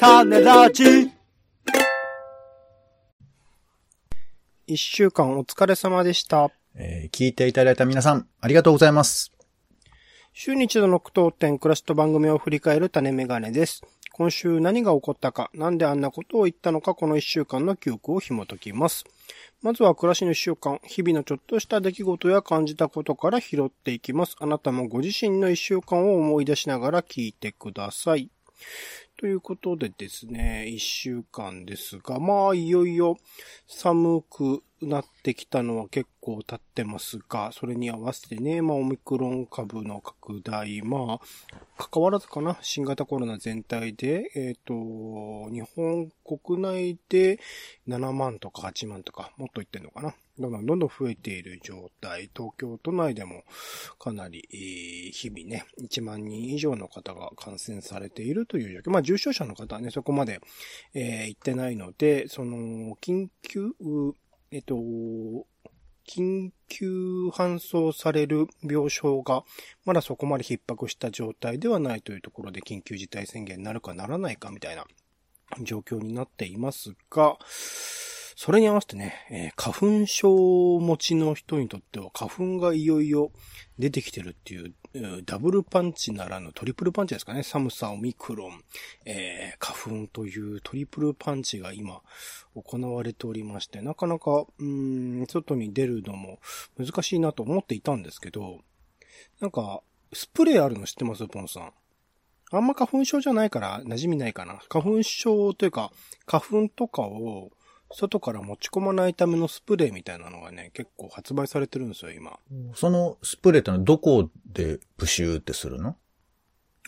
種ラジ一週間お疲れ様でした。えー聞いていただいた皆さん、ありがとうございます。週に一度の苦闘点暮らしと番組を振り返る種メガネです。今週何が起こったか、なんであんなことを言ったのか、この一週間の記憶を紐解きます。まずは暮らしの一週間、日々のちょっとした出来事や感じたことから拾っていきます。あなたもご自身の一週間を思い出しながら聞いてください。ということでですね、一週間ですが、まあ、いよいよ寒くなってきたのは結構経ってますが、それに合わせてね、まあ、オミクロン株の拡大、まあ、関わらずかな、新型コロナ全体で、えっ、と、日本国内で7万とか8万とか、もっと言ってんのかな。どんどんどんどん増えている状態。東京都内でもかなり、日々ね、1万人以上の方が感染されているという状況。まあ、重症者の方はね、そこまで、えー行ってないので、その、緊急、えっと、緊急搬送される病床が、まだそこまで逼迫した状態ではないというところで、緊急事態宣言になるかならないかみたいな状況になっていますが、それに合わせてね、えー花粉症持ちの人にとっては花粉がいよいよ出てきてるっていう、ダブルパンチならぬトリプルパンチですかね。寒さ、オミクロン、えー花粉というトリプルパンチが今行われておりまして、なかなか、うーん、外に出るのも難しいなと思っていたんですけど、なんか、スプレーあるの知ってます？ポンさん。あんま花粉症じゃないから馴染みないかな。花粉症というか、花粉とかを外から持ち込まないためのスプレーみたいなのがね、結構発売されてるんですよ、今。そのスプレーってのはどこでプシューってするの？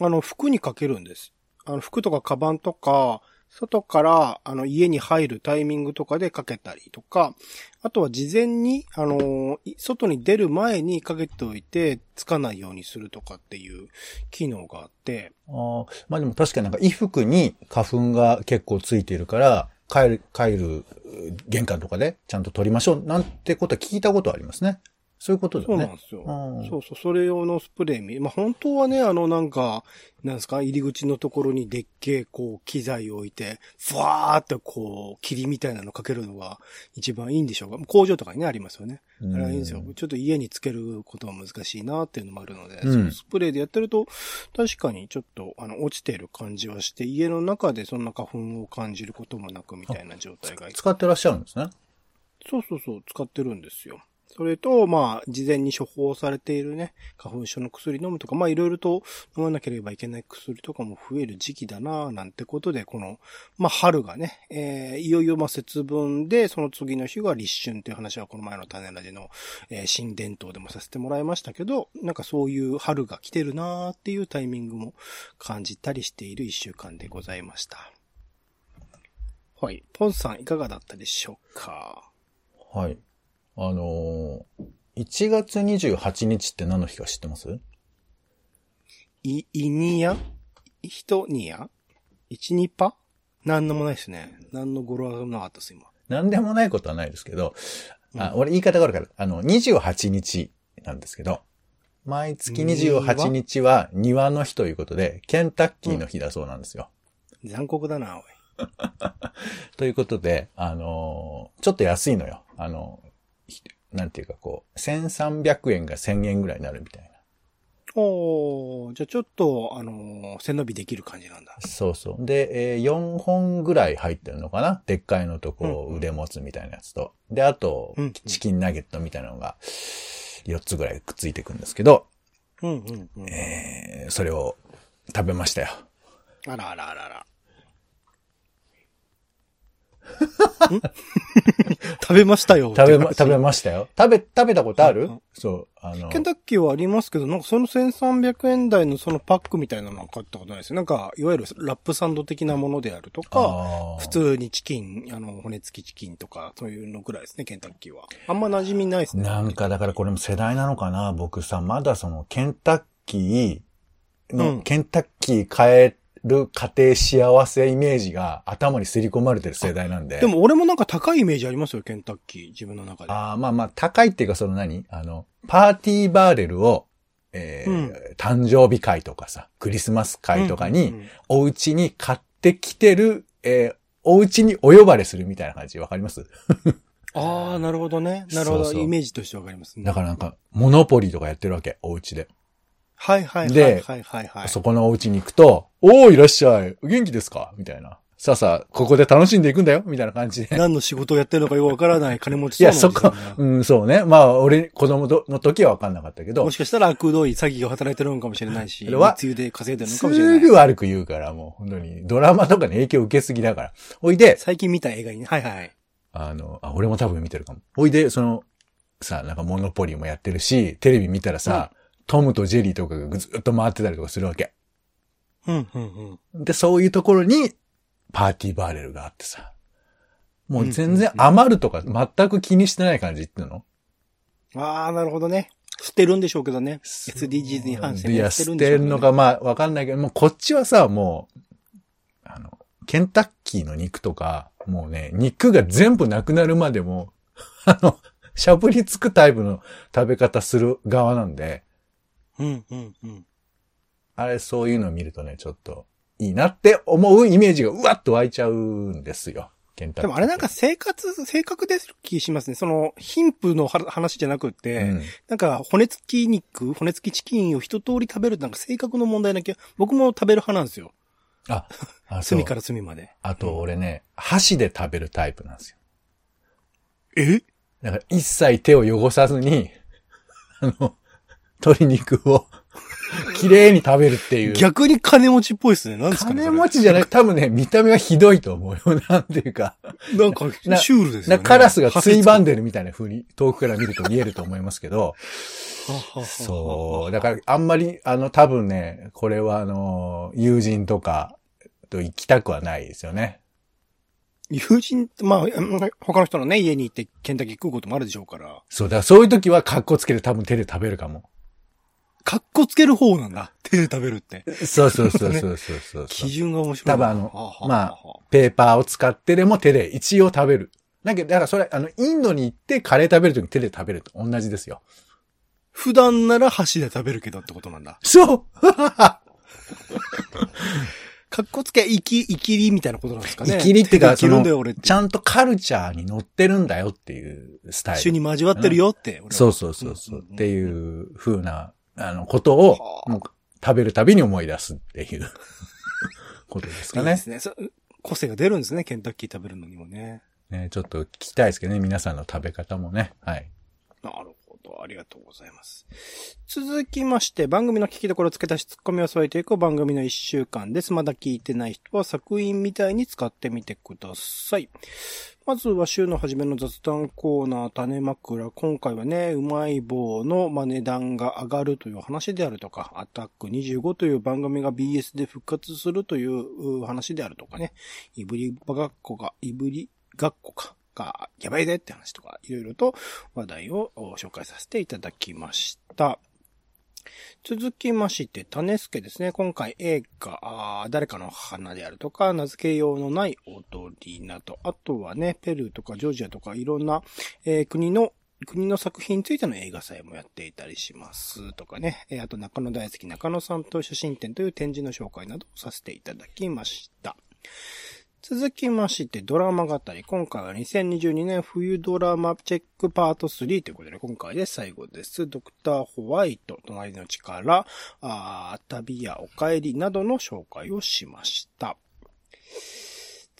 あの、服にかけるんです。あの、服とかカバンとか、外から、あの、家に入るタイミングとかでかけたりとか、あとは事前に、あの、い外に出る前にかけておいて、つかないようにするとかっていう機能があって、あーまあでも確かになんか衣服に花粉が結構ついているから、帰る、帰る玄関とかでちゃんと取りましょうなんてことは聞いたことありますね。そういうことだそうよね。なんですよ。うんそうそう、それ用のスプレーみ、まあ、本当はね、あの、なんか、なんですか、入り口のところにでっけえ、こう、機材を置いて、ふわーってこう、霧みたいなのかけるのが一番いいんでしょうが、工場とかにね、ありますよね。あれはいいんですよ。ちょっと家につけることは難しいなっていうのもあるので、うんそのスプレーでやってると、確かにちょっと、あの、落ちてる感じはして、家の中でそんな花粉を感じることもなくみたいな状態が使ってらっしゃるんですね。そうそうそう、使ってるんですよ。それと、まあ、事前に処方されているね、花粉症の薬飲むとか、まあ、いろいろと飲まなければいけない薬とかも増える時期だなぁなんてことで、この、まあ、春がね、えー、いよいよ、まあ、節分で、その次の日が立春という話は、この前の種ラジの、えー、新伝統でもさせてもらいましたけど、なんかそういう春が来てるなぁっていうタイミングも感じたりしている一週間でございました。はい。ポンさんいかがだったでしょうか？はい。あのー1月28日って何の日か知ってます？い、いにや？人にや？一にパなんのもないですね。なんの語呂はなかったです、今。なんでもないことはないですけど、あ、俺言い方が悪かった。あの、28日なんですけど、毎月28日は庭の日ということで、ケンタッキーの日だそうなんですよ。残酷だな、おい。ということで、あのーちょっと安いのよ。あの、ひなんていうかこう、1300円が1000円ぐらいになるみたいな。おー、じゃあちょっと、あのー背伸びできる感じなんだ。そうそう。で、えー4本ぐらい入ってるのかな？でっかいのとこう腕持つみたいなやつと。で、あとうん、チキンナゲットみたいなのが4つぐらいくっついてくんですけど、うんうんうん。えーそれを食べましたよ。あらあらあらあら。ん 食べましたよ。食べま、食べましたよ。食べ、食べたことある？うんうんそう、あの、ケンタッキーはありますけど、なんかその1300円台のそのパックみたいなのは買ったことないですよ。なんか、いわゆるラップサンド的なものであるとか、普通にチキン、あの、骨付きチキンとか、そういうのぐらいですね、ケンタッキーは。あんま馴染みないですね。なんかだからこれも世代なのかな僕さ、まだそのケンタッキーの、うんケンタッキー変える家庭幸せイメージが頭に刷り込まれてる世代なんで。でも俺もなんか高いイメージありますよ、ケンタッキー、自分の中で。ああ、まあまあ、高いっていうかその何？あの、パーティーバーレルを、えーうん誕生日会とかさ、クリスマス会とかに、うんうんお家に買っってきてる、えーお家にお呼ばれするみたいな感じ、わかります？ああ、なるほどね。なるほど。そうそうイメージとしてわかりますね。だからなんか、モノポリーとかやってるわけ、お家で。はいはいはいではいはいはい。そこのお家に行くと、おーいらっしゃい元気ですか？みたいな。さあさあ、ここで楽しんでいくんだよ？みたいな感じで。何の仕事をやってるのかよくわからない金持ちいや、そこそうん、がうん、そうね。まあ、俺、子供の時は分かんなかったけども、しかしたら悪どい詐欺が働いてるのかもしれないし、は密輸で稼いでるのすかもしれない。ぐ悪く言うから、もう、本当に、ドラマとかに影響受けすぎだから。おいで、最近見た映画にね。はいはい。あの、あ、俺も多分見てるかも。おいで、その、さ、なんかモノポリーもやってるし、テレビ見たらさ、トムとジェリーとかがずっと回ってたりとかするわけ。うんうんうん。で、そういうところに、パーティーバーレルがあってさ。もう全然余るとか全く気にしてない感じっていうの？ああ、なるほどね。捨てるんでしょうけどね。SDGs に反してねいや、捨てるのか、まあ、わかんないけど、もうこっちはさ、もう、あの、ケンタッキーの肉とか、もうね、肉が全部なくなるまでも、あの、しゃぶりつくタイプの食べ方する側なんで、うんうんうん。あれ、そういうのを見るとね、ちょっと、いいなって思うイメージがうわっと湧いちゃうんですよ。ケンタッキー。でもあれなんか生活、性格です気しますね。その、貧富のは話じゃなくって、うん、なんか骨付き肉、骨付きチキンを一通り食べるなんか性格の問題なきゃ、僕も食べる派なんですよ。あ、あ、隅。から隅まで。あと、俺ね、箸で食べるタイプなんですよ。え？だから一切手を汚さずに、あの、鶏肉を 綺麗に食べるっていう。逆に金持ちっぽいですね。なんですかね。金持ちじゃない、多分ね、見た目がひどいと思うよ。なんていうか。なんか、なシュールですよね。なカラスがついばんで。でるみたいな風に 遠くから見ると見えると思いますけど、そう。だからあんまり、あの、多分ね、これはあの、友人とかと行きたくはないですよね。友人、まあ、うん他の人のね、家に行ってケンタッキー食うこともあるでしょうから。そう、だからそういう時は格好つけて多分手で食べるかも。かっこつける方なんだ。手で食べるって。そうそうそうそうそうそう基準が面白いな。多分あのはははまあ、ペーパーを使ってでも手で一応食べる。だけど、だからそれ、あの、インドに行ってカレー食べるときに手で食べると同じですよ。普段なら箸で食べるけどってことなんだ。そう かっこつけ、生き、生きりみたいなことなんですかね。生きりってか、その。ちゃんとカルチャーに乗ってるんだよっていうスタイル。一緒に交わってるよって。俺はそうそうそうそう、んんんっていう風な、あの、ことをは、あもう食べるたびに思い出すっていう ことですかね。いいですね。そ個性が出るんですね、ケンタッキー食べるのにもね。ね、ちょっと聞きたいですけどね、皆さんの食べ方もね。はい。なるありがとうございます。続きまして、番組の聞きどころをつけたし、ツッコミを添えていく番組の一週間です。まだ聞いてない人は作品みたいに使ってみてください。まずは週の初めの雑談コーナー、種枕。今回はね、うまい棒の、ま、値段が上がるという話であるとか、アタック25という番組が BS で復活するという話であるとかね、いぶりば学校が、いぶり学校か。が、やばいでって話とか、いろいろと話題を紹介させていただきました。続きまして、種助ですね。今回映画、誰かの花であるとか、名付けようのない踊りなど、あとはね、ペルーとかジョージアとかいろんな、えー国の国の作品についての映画祭もやっていたりしますとかね。えーあと中野大好き中野さんと写真展という展示の紹介などをさせていただきました。続きまして、ドラマ語り。今回は2022年冬ドラマチェックパート3ということで、今回で最後です。ドクターホワイト、隣の力、あ旅やお帰りなどの紹介をしました。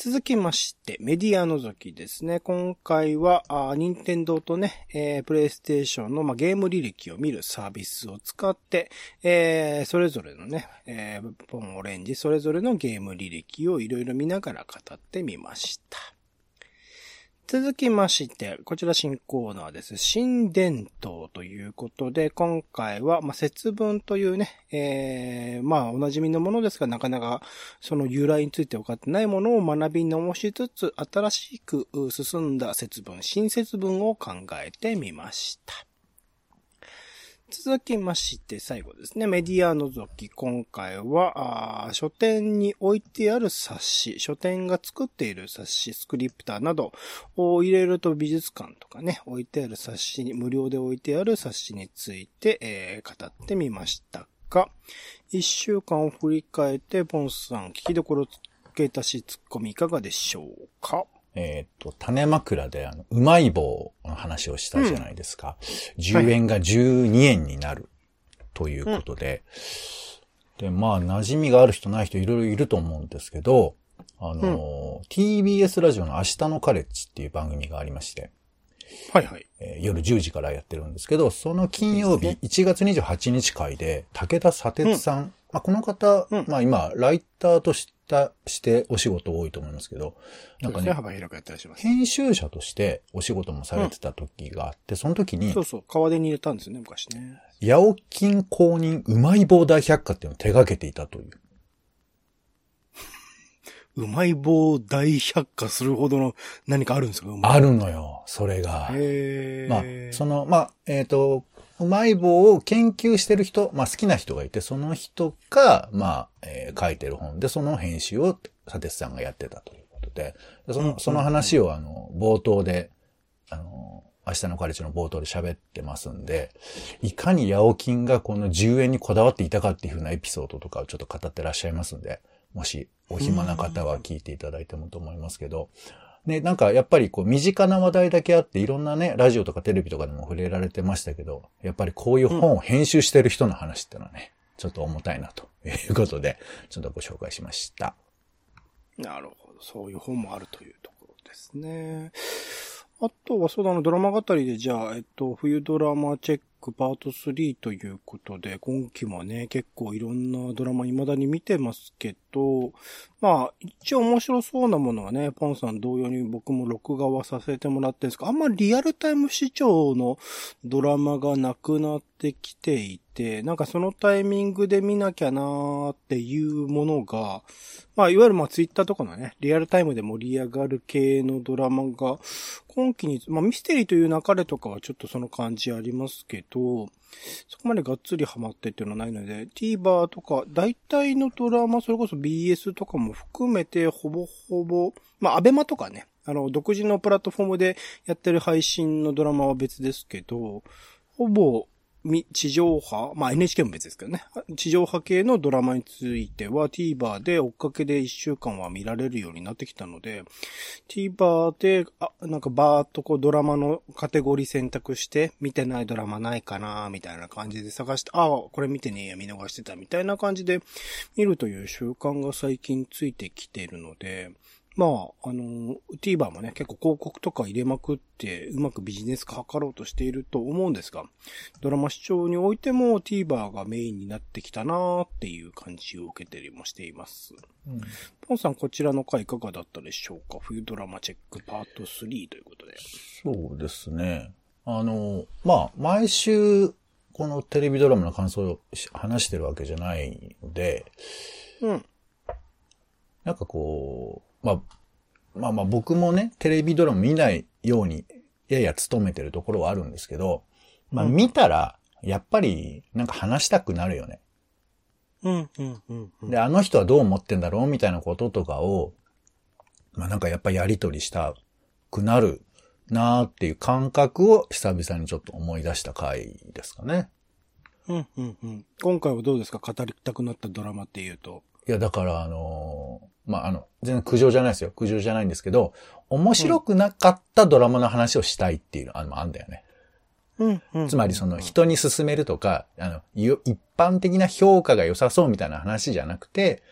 続きまして、メディア覗きですね。今回は、あー任天堂とね、えープレイステーションの、まあ、ゲーム履歴を見るサービスを使って、えーそれぞれのね、えーポンオレンジ、それぞれのゲーム履歴をいろいろ見ながら語ってみました。続きまして、こちら新コーナーです。新伝統ということで、今回は、まあ、節分というね、えー、まあ、お馴染みのものですが、なかなかその由来について分かってないものを学び直しつつ、新しく進んだ節分、新節分を考えてみました。続きまして、最後ですね。メディア覗き。今回は、書店に置いてある冊子、書店が作っている冊子、スクリプターなど、をいろいろと美術館とかね、置いてある冊子に、無料で置いてある冊子について、えー語ってみましたが、一週間を振り返って、ポンスさん、聞きどころ付け足しツッコミいかがでしょうか？えっ、と、種枕で、あの、うまい棒の話をしたじゃないですか。10円が12円になるということで、で、まあ、馴染みがある人ない人いろいろいると思うんですけど、あの、TBS ラジオの明日のカレッジっていう番組がありまして、はいはい。えー夜10時からやってるんですけど、その金曜日、1月28日会で、武田砂鉄さん、まあ、この方、うんまあ今、ライターとした、してお仕事多いと思いますけど、なんかね、幅広くやってらっします。編集者としてお仕事もされてた時があって、その時にそう、そう、川出に入れたんですよね、昔ね。八百金公認うまい棒大百科っていうのを手掛けていたという。うまい棒大百科するほどの何かあるんですか？あるのよ、それが。まあ、その、まあ、えっ、と、うまい棒を研究してる人、まあ好きな人がいて、その人が、まあ、えー書いてる本。で、その編集を、佐哲さんがやってたということで、でそうんの、その話を、あの、冒頭で、あの、明日のカレッジの冒頭で喋ってますんで、いかにヤオキンがこの10円にこだわっていたかっていうふうなエピソードとかをちょっと語ってらっしゃいますんで、もしお暇な方は聞いていただいてもと思いますけど、ね、なんかやっぱりこう身近な話題だけあっていろんなね、ラジオとかテレビとかでも触れられてましたけど、やっぱりこういう本を編集してる人の話ってのはね、ちょっと重たいなと いうことで、ちょっとご紹介しました。なるほど。そういう本もあるというところですね。あとは、そうだな、ドラマ語りで、じゃあ、えっと、冬ドラマチェッククパート3ということで、今期もね、結構いろんなドラマ未だに見てますけど、まあ、一応面白そうなものはね、ポンさん同様に僕も録画はさせてもらってるんですが、あんまリアルタイム視聴のドラマがなくなってきていて、なんかそのタイミングで見なきゃなーっていうものが、まあ、いわゆるまあツイッターとかのね、リアルタイムで盛り上がる系のドラマが、今期に、まあミステリーという流れとかはちょっとその感じありますけと、そこまでがっつりハマってっていうのはないので、TVer とか、大体のドラマ、それこそ BS とかも含めて、ほぼほぼ、まあ、アベマとかね、あの、独自のプラットフォームでやってる配信のドラマは別ですけど、ほぼ、地上波、まあ NHK も別ですけどね。地上波系のドラマについては TVer で追っかけで1週間は見られるようになってきたので、TVer で、あ、なんかバーっとこうドラマのカテゴリー選択して、見てないドラマないかなみたいな感じで探して、ああ、これ見てねえや、見逃してたみたいな感じで見るという習慣が最近ついてきているので、まあ、あの、TVer もね、結構広告とか入れまくって、うまくビジネス化図ろうとしていると思うんですが、ドラマ視聴においても TVer がメインになってきたなーっていう感じを受けてりもしています。ポンさん、こちらの回いかがだったでしょうか？冬ドラマチェックパート3ということで。そうですね。あの、まあ、毎週、このテレビドラマの感想をし話してるわけじゃないので、うん。なんかこう、まあ、まあまあ僕もね、テレビドラマ見ないように、やや努めてるところはあるんですけど、まあうん見たら、やっぱり、なんか話したくなるよね。うん、うん、うん。うんで、あの人はどう思ってんだろうみたいなこととかを、まあなんかやっぱやりとりしたくなるなーっていう感覚を久々にちょっと思い出した回ですかね。うん、うん、うん。今回はどうですか？語りたくなったドラマっていうと。いや、だからあのーまああの、全然苦情じゃないですよ。苦情じゃないんですけど、面白くなかったドラマの話をしたいっていうのあのあんだよね。うん、うん。つまりその人に勧めるとか、あの、よ一般的な評価が良さそうみたいな話じゃなくて、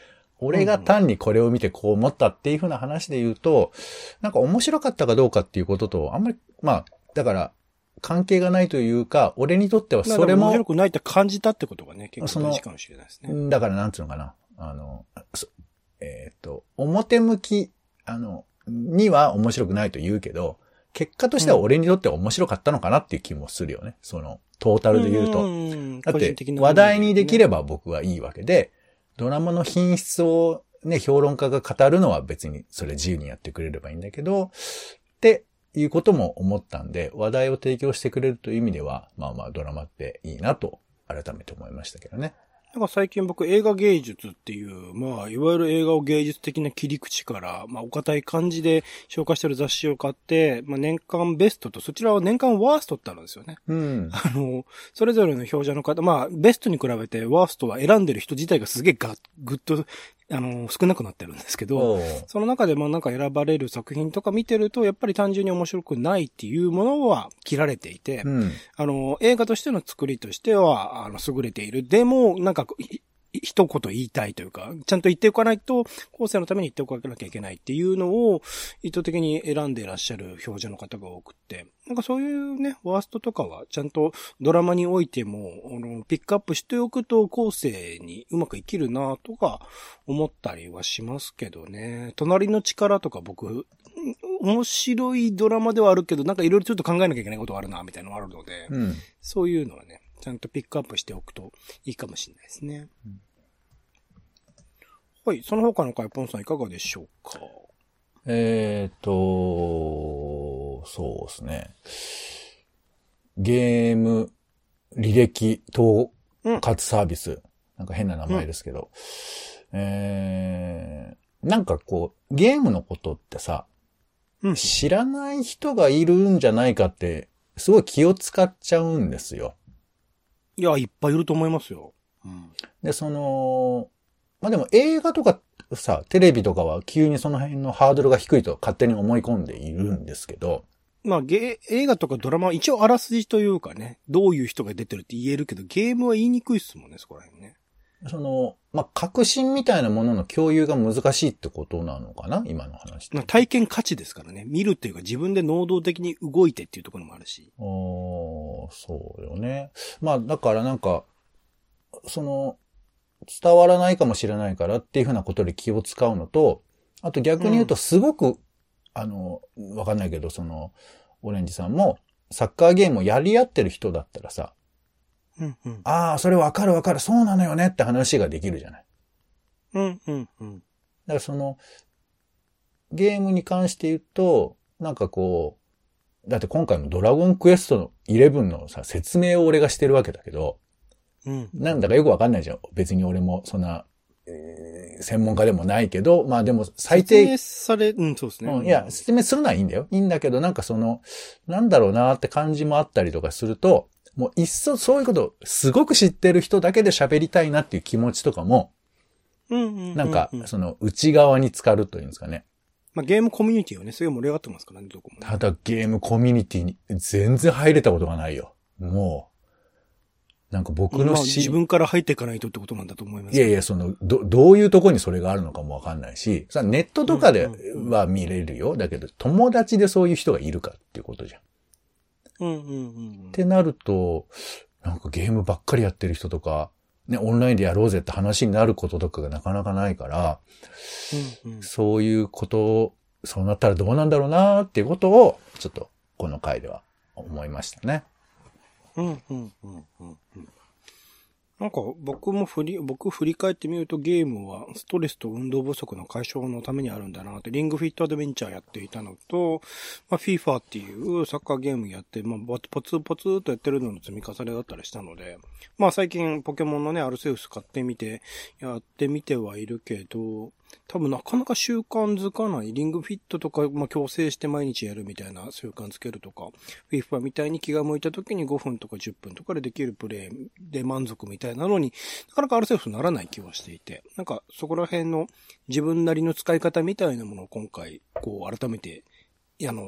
俺が単にこれを見てこう思ったっていう風な話で言うと、なんか面白かったかどうかっていうことと、あんまり、まあ、だから、関係がないというか、俺にとってはそれも面白、くないって感じたってことがね、結構大事かもしれないですね。だからなんつうのかな。あの、そえっ、と、表向き、あの、には面白くないと言うけど、結果としては俺にとっては面白かったのかなっていう気もするよね。その、トータルで言うと。んだって、話題にできれば僕はいいわけで、ドラマの品質をね、評論家が語るのは別にそれ自由にやってくれればいいんだけど、っていうことも思ったんで、話題を提供してくれるという意味では、まあまあドラマっていいなと改めて思いましたけどね。なんか最近僕映画芸術っていう、まあ、いわゆる映画を芸術的な切り口から、まあ、お堅い感じで紹介してる雑誌を買って、まあ、年間ベストと、そちらは年間ワーストってあるんですよね。うん。あの、それぞれの表者の方、まあ、ベストに比べてワーストは選んでる人自体がすげえガぐっとあの、少なくなってるんですけど、その中でまあなんか選ばれる作品とか見てると、やっぱり単純に面白くないっていうものは切られていて、うん。あの、映画としての作りとしては、あの、優れている。でも、なんか、い一言言いたいというか、ちゃんと言っておかないと、後世のために言っておかなきゃいけないっていうのを、意図的に選んでいらっしゃる表情の方が多くって、なんかそういうね、ワーストとかは、ちゃんとドラマにおいても、あの、ピックアップしておくと、後世にうまく生きるなとか、思ったりはしますけどね。隣の力とか僕、うん面白いドラマではあるけど、なんかいろいろちょっと考えなきゃいけないことがあるな、みたいなのがあるので、うん。そういうのはね、ちゃんとピックアップしておくといいかもしれないですね。はい、その他の回、ポンさんいかがでしょうか？えーと、そうですね。ゲーム履歴統括サービス。なんか変な名前ですけど。えー、なんかこう、ゲームのことってさ、うん。知らない人がいるんじゃないかって、すごい気を使っちゃうんですよ。いや、いっぱいいると思いますよ。うん。で、その、まあ、でも映画とかさ、テレビとかは急にその辺のハードルが低いと勝手に思い込んでいるんですけど、まあ、ゲー、映画とかドラマは一応あらすじというかね、どういう人が出てるって言えるけど、ゲームは言いにくいっすもんね、そこら辺ね。その、まあ、革新みたいなものの共有が難しいってことなのかな今の話って。まあ体験価値ですからね。見るっていうか自分で能動的に動いてっていうところもあるし。おーそうよね。まあ、だからなんか、その、伝わらないかもしれないからっていうふうなことで気を使うのと、あと逆に言うとすごく、あの、わかんないけど、その、オレンジさんも、サッカーゲームをやり合ってる人だったらさ、うんうん。ああ、それわかるわかる、そうなのよねって話ができるじゃない。うんうんうん。だからその、ゲームに関して言うと、なんかこう、だって今回もドラゴンクエストの11のさ、説明を俺がしてるわけだけど、うん。なんだかよくわかんないじゃん。別に俺もそんな、えー専門家でもないけど、まあでも最説低明、され、うん、そうですね。うん、いや、説明するのはいいんだよ。いいんだけど、なんかその、なんだろうなって感じもあったりとかすると、もういっそそういうこと、すごく知ってる人だけで喋りたいなっていう気持ちとかも、うんうんうんうん。なんか、その内側に浸かるというんですかね。まあ、ゲームコミュニティはね、すごい盛り上がってますからね、どこもね。ただゲームコミュニティに全然入れたことがないよ。もう、なんか僕のま自分から入っていかないとってことなんだと思いますいやいや、その、ど、どういうとこにそれがあるのかもわかんないし、さ、ネットとかでは見れるよ。だけど、友達でそういう人がいるかっていうことじゃん。っうんうんうんうん。てなると、なんかゲームばっかりやってる人とか、ね、オンラインでやろうぜって話になることとかがなかなかないから、うんうんそういうことを、そうなったらどうなんだろうなっていうことを、ちょっと、この回では思いましたね。うんうんうんうんうん。なんか僕も振り、僕振り返ってみるとゲームはストレスと運動不足の解消のためにあるんだなって、リングフィットアドベンチャーやっていたのと、まあ FIFA っていうサッカーゲームやって、まあポツポツとやってるのの積み重ねだったりしたので、まあ最近ポケモンのね、アルセウス買ってみて、やってみてはいるけど、多分なかなか習慣づかない。リングフィットとか、まあ、強制して毎日やるみたいな習慣つけるとか、FIFA みたいに気が向いた時に5分とか10分とかでできるプレイで満足みたいなのになかなかアルセウスならない気はしていて、なんかそこら辺の自分なりの使い方みたいなものを今回、こう改めて、あのー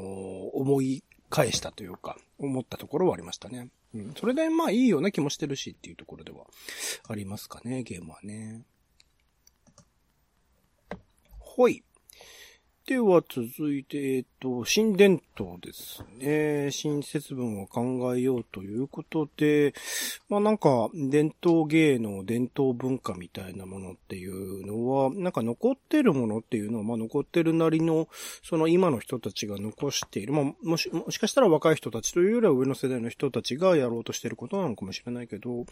思い返したというか、思ったところはありましたね。うん。それでまあいいような気もしてるしっていうところではありますかね、ゲームはね。ほい。では続いて、えっと、新伝統ですね。新節分を考えようということで、まあなんか、伝統芸能、伝統文化みたいなものっていうのは、なんか残ってるものっていうのは、まあ残ってるなりの、その今の人たちが残している、まあもし、もしかしたら若い人たちというよりは上の世代の人たちがやろうとしてることなのかもしれないけど、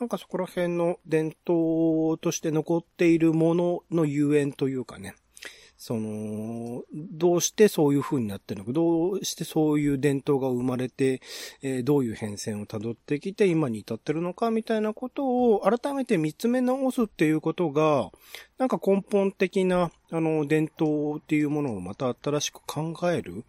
なんかそこら辺の伝統として残っているもののゆえんというかね、その、どうしてそういう風になってるのか、どうしてそういう伝統が生まれて、えーどういう変遷を辿ってきて今に至ってるのかみたいなことを改めて見つめ直すっていうことが、なんか根本的な、あの、伝統っていうものをまた新しく考える、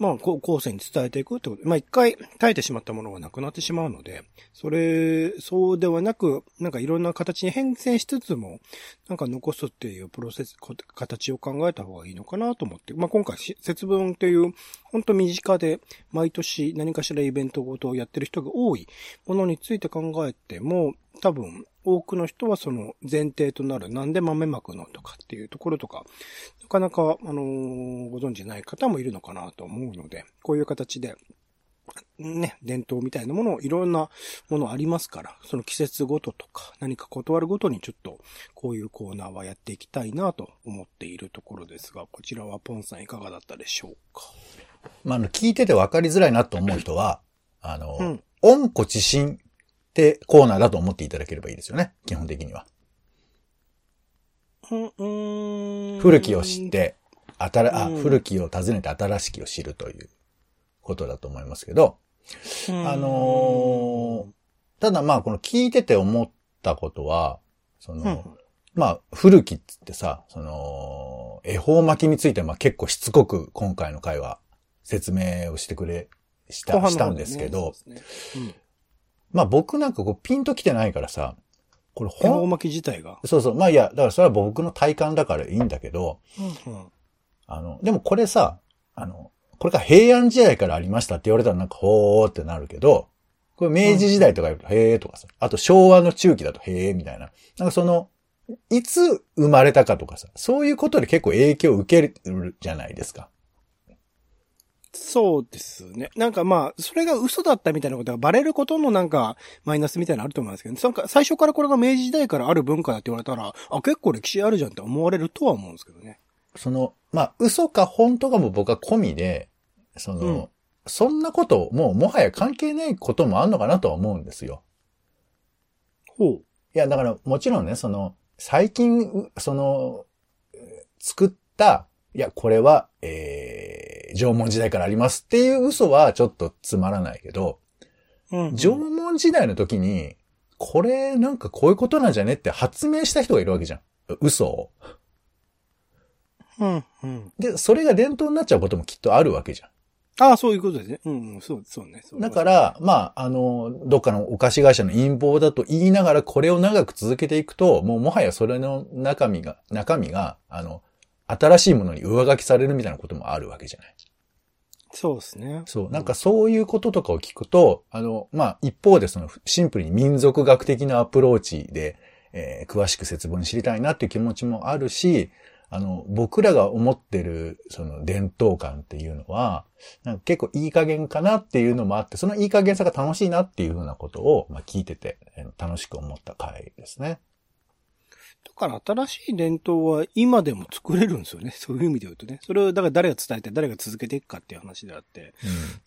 まあ、こう後世に伝えていくってこと。まあ、一回耐えてしまったものがなくなってしまうので、それ、そうではなく、なんかいろんな形に変遷しつつも、なんか残すっていうプロセス、形を考えた方がいいのかなと思って。まあ、今回、節分という、本当身近で、毎年何かしらイベントごとをやってる人が多いものについて考えても、多分、多くの人はその前提となるなんで豆まくのとかっていうところとか、なかなか、あのー、ご存知ない方もいるのかなと思うので、こういう形で、ね、伝統みたいなものをいろんなものありますから、その季節ごととか何か断るごとにちょっとこういうコーナーはやっていきたいなと思っているところですが、こちらはポンさんいかがだったでしょうか？まあ、聞いてて分かりづらいなと思う人は、あの、うん、温故知新ってコーナーだと思っていただければいいですよね。基本的には。古きを知って、新、あ、古きを訪ねて新しきを知るということだと思いますけど、あのー、ただまあこの聞いてて思ったことは、その、まあ古きっつってさ、その、恵方巻きについては結構しつこく今回の回は説明をしてくれ、した、したんですけど、ね。うん、まあ僕なんかこうピンと来てないからさ、これ本。巻き自体が？そうそう。まあいや、だからそれは僕の体感だからいいんだけど、うんうん、あの、でもこれさ、あの、これが平安時代からありましたって言われたらなんかほーってなるけど、これ明治時代とか言うと、へーとかさ、あと昭和の中期だとへーみたいな。なんかその、いつ生まれたかとかさ、そういうことで結構影響を受けるじゃないですか。そうですね。なんかまあ、それが嘘だったみたいなことがバレることのなんか、マイナスみたいなのあると思うんですけど、なんか最初からこれが明治時代からある文化だって言われたら、あ、結構歴史あるじゃんって思われるとは思うんですけどね。その、まあ、嘘か本当かも僕は込みで、その、うん、そんなこと、もうもはや関係ないこともあんのかなとは思うんですよ。ほう。いや、だからもちろんね、その、最近、その、作った、いや、これは、えー、縄文時代からありますっていう嘘はちょっとつまらないけど、うんうん、縄文時代の時に、これなんかこういうことなんじゃねって発明した人がいるわけじゃん。嘘を。うんうん。で、それが伝統になっちゃうこともきっとあるわけじゃん。ああ、そういうことですね。うん、うん、そう、そうね。だから、まあ、あの、どっかのお菓子会社の陰謀だと言いながらこれを長く続けていくと、もうもはやそれの中身が、中身が、あの、新しいものに上書きされるみたいなこともあるわけじゃない。そうですね。そう。なんかそういうこととかを聞くと、あの、まあ、一方でそのシンプルに民族学的なアプローチで、えー、詳しく節分知りたいなっていう気持ちもあるし、あの、僕らが思ってる、その伝統感っていうのは、なんか結構いい加減かなっていうのもあって、そのいい加減さが楽しいなっていうふうなことを、まあ、聞いてて、楽しく思った回ですね。だから新しい伝統は今でも作れるんですよね。そういう意味で言うとね。それを、だから誰が伝えて誰が続けていくかっていう話であって。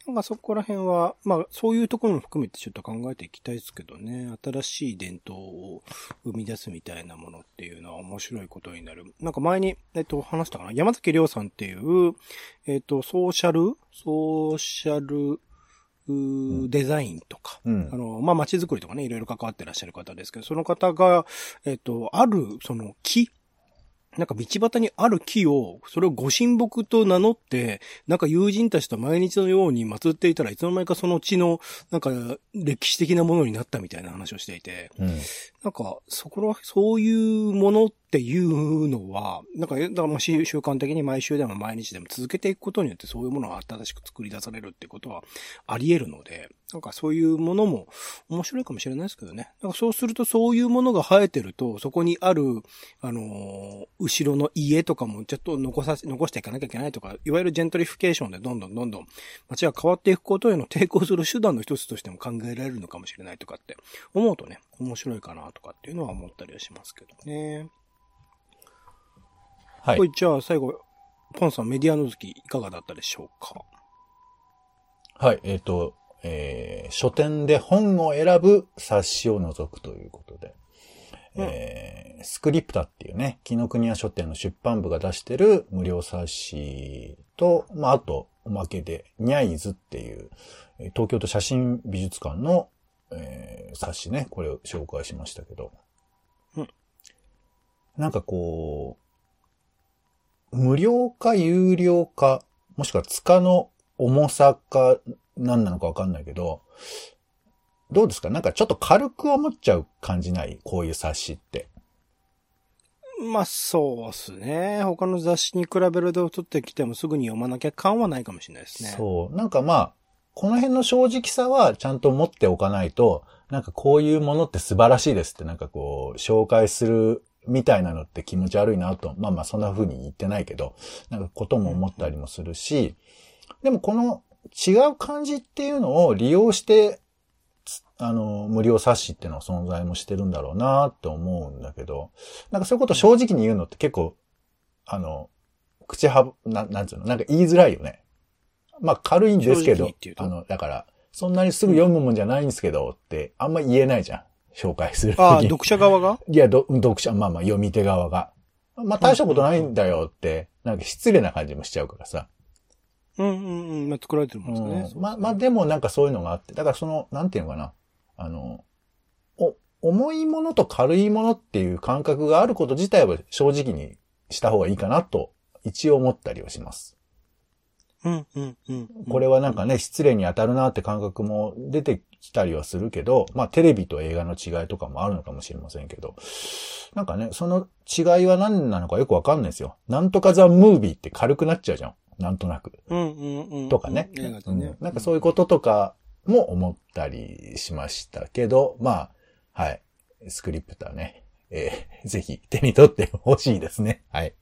うん、なんかそこら辺は、まあそういうところも含めてちょっと考えていきたいですけどね。新しい伝統を生み出すみたいなものっていうのは面白いことになる。なんか前に、えっと、話したかな。山崎亮さんっていう、えっと、ソーシャル？ソーシャル、デザインとか、うん、あの、まあ、街づくりとかね、いろいろ関わってらっしゃる方ですけど、その方が、えっと、ある、その木なんか道端にある木を、それをご神木と名乗って、なんか友人たちと毎日のように祀っていたらいつの間にかその地の、なんか歴史的なものになったみたいな話をしていて、うん、なんか、そこら、そういうものっっていうのは、なんか、だからもし習慣的に毎週でも毎日でも続けていくことによってそういうものが新しく作り出されるってことはあり得るので、なんかそういうものも面白いかもしれないですけどね。なんかそうするとそういうものが生えてると、そこにある、あの、後ろの家とかもちょっと残させ、残していかなきゃいけないとか、いわゆるジェントリフィケーションでどんどんどんどん街が変わっていくことへの抵抗する手段の一つとしても考えられるのかもしれないとかって思うとね、面白いかなとかっていうのは思ったりはしますけどね。はい。これじゃあ最後、ポンさんメディアのきいかがだったでしょうか？はい、えっ、ー、と、えー、書店で本を選ぶ冊子を除くということで、うん、えー、スクリプタっていうね、木の国屋書店の出版部が出してる無料冊子と、まあ、あと、おまけで、ニャイズっていう、東京都写真美術館の、えー、冊子ね、これを紹介しましたけど、うん、なんかこう、無料か有料か、もしくは塚の重さか何なのかわかんないけど、どうですか？なんかちょっと軽く思っちゃう感じない？こういう冊子って。まあ、そうっすね。他の雑誌に比べると取ってきてもすぐに読まなきゃ感はないかもしれないですね。そう。なんかまあ、この辺の正直さはちゃんと持っておかないと、なんかこういうものって素晴らしいですってなんかこう、紹介するみたいなのって気持ち悪いなと。まあまあそんな風に言ってないけど、なんかことも思ったりもするし、でもこの違う感じっていうのを利用して、つあの、無料冊子っていうのは存在もしてるんだろうなって思うんだけど、なんかそういうこと正直に言うのって結構、あの、口はぶ、ななんつうの、なんか言いづらいよね。まあ軽いんですけどあの、だから、そんなにすぐ読むもんじゃないんですけどって、あんま言えないじゃん。紹介するああ、に。読者側が？いや、ど読者、まあまあ読み手側が。まあ大したことないんだよって、なんか失礼な感じもしちゃうからさ。うんうんうん。まあ、作られてるもんですね。うんまあ、まあでもなんかそういうのがあって、だからその、なんていうのかな。あの、お、重いものと軽いものっていう感覚があること自体は正直にした方がいいかなと、一応思ったりはします。うんうんうん。これはなんかね、失礼に当たるなって感覚も出てきたりはするけど、まあテレビと映画の違いとかもあるのかもしれませんけど、なんかね、その違いは何なのかよくわかんないですよ。なんとかザ・ムービーって軽くなっちゃうじゃん。なんとなく。うんうんうん。とかね。なんかそういうこととかも思ったりしましたけど、まあ、はい。スクリプターね。えーぜひ手に取ってほしいですね。はい。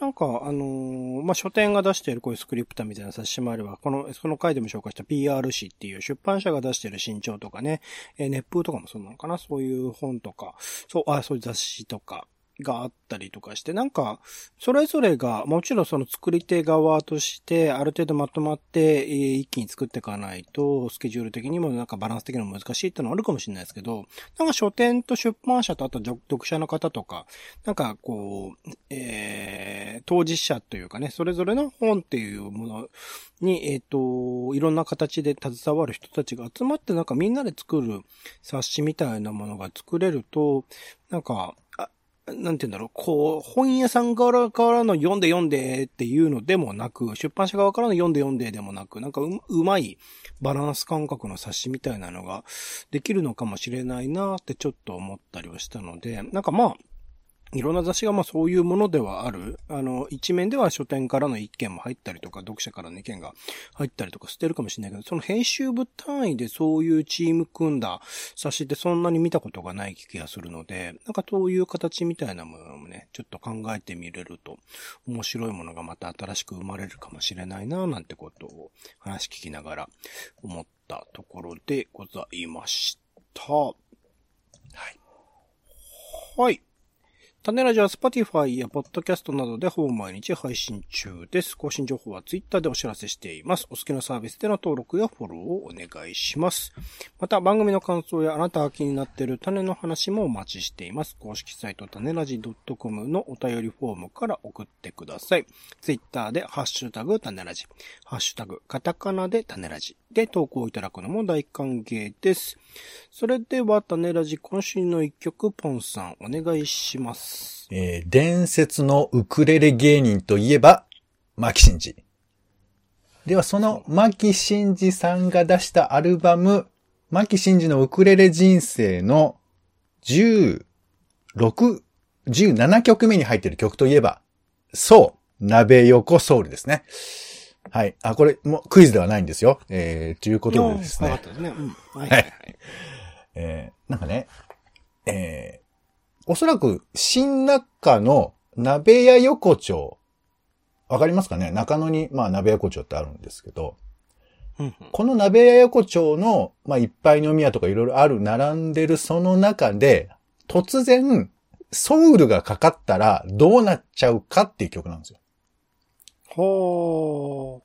なんか、あのーまあ、書店が出しているこういうスクリプターみたいな冊子もあれば、この、その回でも紹介した PRC っていう出版社が出している新潮とかね、えー熱風とかもそうなのかな？そういう本とか、そう、あ、そういう雑誌とか。があったりとかして、なんか、それぞれが、もちろんその作り手側として、ある程度まとまって、一気に作っていかないと、スケジュール的にもなんかバランス的にも難しいってのはあるかもしれないですけど、なんか書店と出版社とあと読者の方とか、なんかこう、えー、当事者というかね、それぞれの本っていうものに、えっ、と、いろんな形で携わる人たちが集まって、なんかみんなで作る冊子みたいなものが作れると、なんか、なんて言うんだろう、こう、本屋さん側からの読んで読んでっていうのでもなく、出版社側からの読んで読んででもなく、なんかううまいバランス感覚の冊子みたいなのができるのかもしれないなってちょっと思ったりはしたので、なんかまあ、いろんな雑誌がまあそういうものではある。あの、一面では書店からの意見も入ったりとか、読者からの意見が入ったりとかしてるかもしれないけど、その編集部単位でそういうチーム組んだ冊子ってそんなに見たことがない気がするので、なんかそういう形みたいなものもね、ちょっと考えてみれると、面白いものがまた新しく生まれるかもしれないな、なんてことを話聞きながら思ったところでございました。はい。はい。種ラジは Spotify や Podcast などでほぼ毎日配信中です。更新情報は Twitter でお知らせしています。お好きなサービスでの登録やフォローをお願いします。また番組の感想やあなたが気になっている種の話もお待ちしています。公式サイト種ラジ .com のお便りフォームから送ってください。Twitter でハッシュタグ種ラジ、ハッシュタグカタカナで種ラジで投稿いただくのも大歓迎です。それでは種ラジ今週の一曲ポンさんお願いします。えー伝説のウクレレ芸人といえば、牧真司。では、その牧真司さんが出したアルバム、牧真司のウクレレ人生の16、17曲目に入っている曲といえば、そう、鍋横ソウルですね。はい。あ、これ、もうクイズではないんですよ。えー、ということでですねわかっ。たですね。うん。はいはいはい。えーなんかね、えーおそらく、新中の鍋屋横丁、わかりますかね？中野に、まあ、鍋屋横丁ってあるんですけど、うんうんこの鍋屋横丁の、まあ、いっぱい飲み屋とかいろいろある、並んでるその中で、突然、ソウルがかかったらどうなっちゃうかっていう曲なんですよ。ほ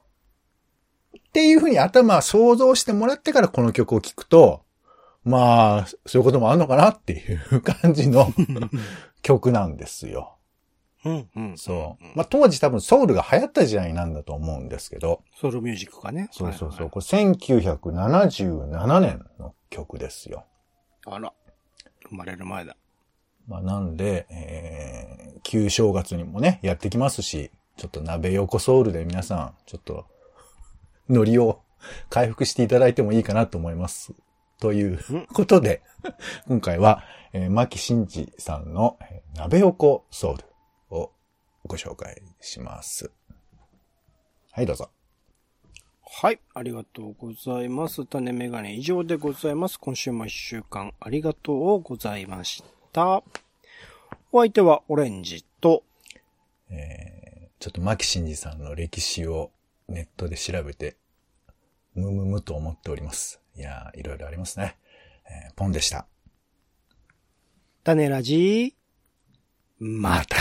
っていうふうに頭を想像してもらってからこの曲を聴くと、まあ、そういうこともあるのかなっていう感じのー。曲なんですよ。うんうん。そう。んまあ当時多分ソウルが流行った時代なんだと思うんですけど、ソウルミュージックかね。そうそうそう。はいこれ1977年の曲ですよ。はいあら。生まれる前だ。まあなんで、えー、旧正月にもね、やってきますし、ちょっと鍋横ソウルで皆さん、ちょっとノリを 回復していただいてもいいかなと思います。ということで、今回は、えー、牧真治さんの、えー鍋横ソウルをご紹介します。はい、どうぞ。はい。ありがとうございます。種メガネ以上でございます。今週も一週間ありがとうございました。お相手はオレンジと、えー、ちょっと牧真治さんの歴史をネットで調べて、むむむと思っております。いやー、いろいろありますね。えーポンでした。種ラジまた。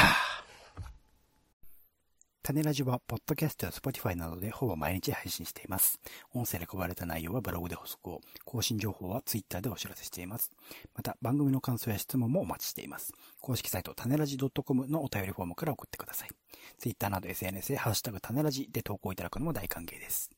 種ラジは、ポッドキャストや Spotify などでほぼ毎日配信しています。音声で配られた内容はブログで補足を、更新情報は Twitter でお知らせしています。また、番組の感想や質問もお待ちしています。公式サイト、タネラジ .com のお便りフォームから送ってください。Twitter など SNS へハッシュタグ種ラジで投稿いただくのも大歓迎です。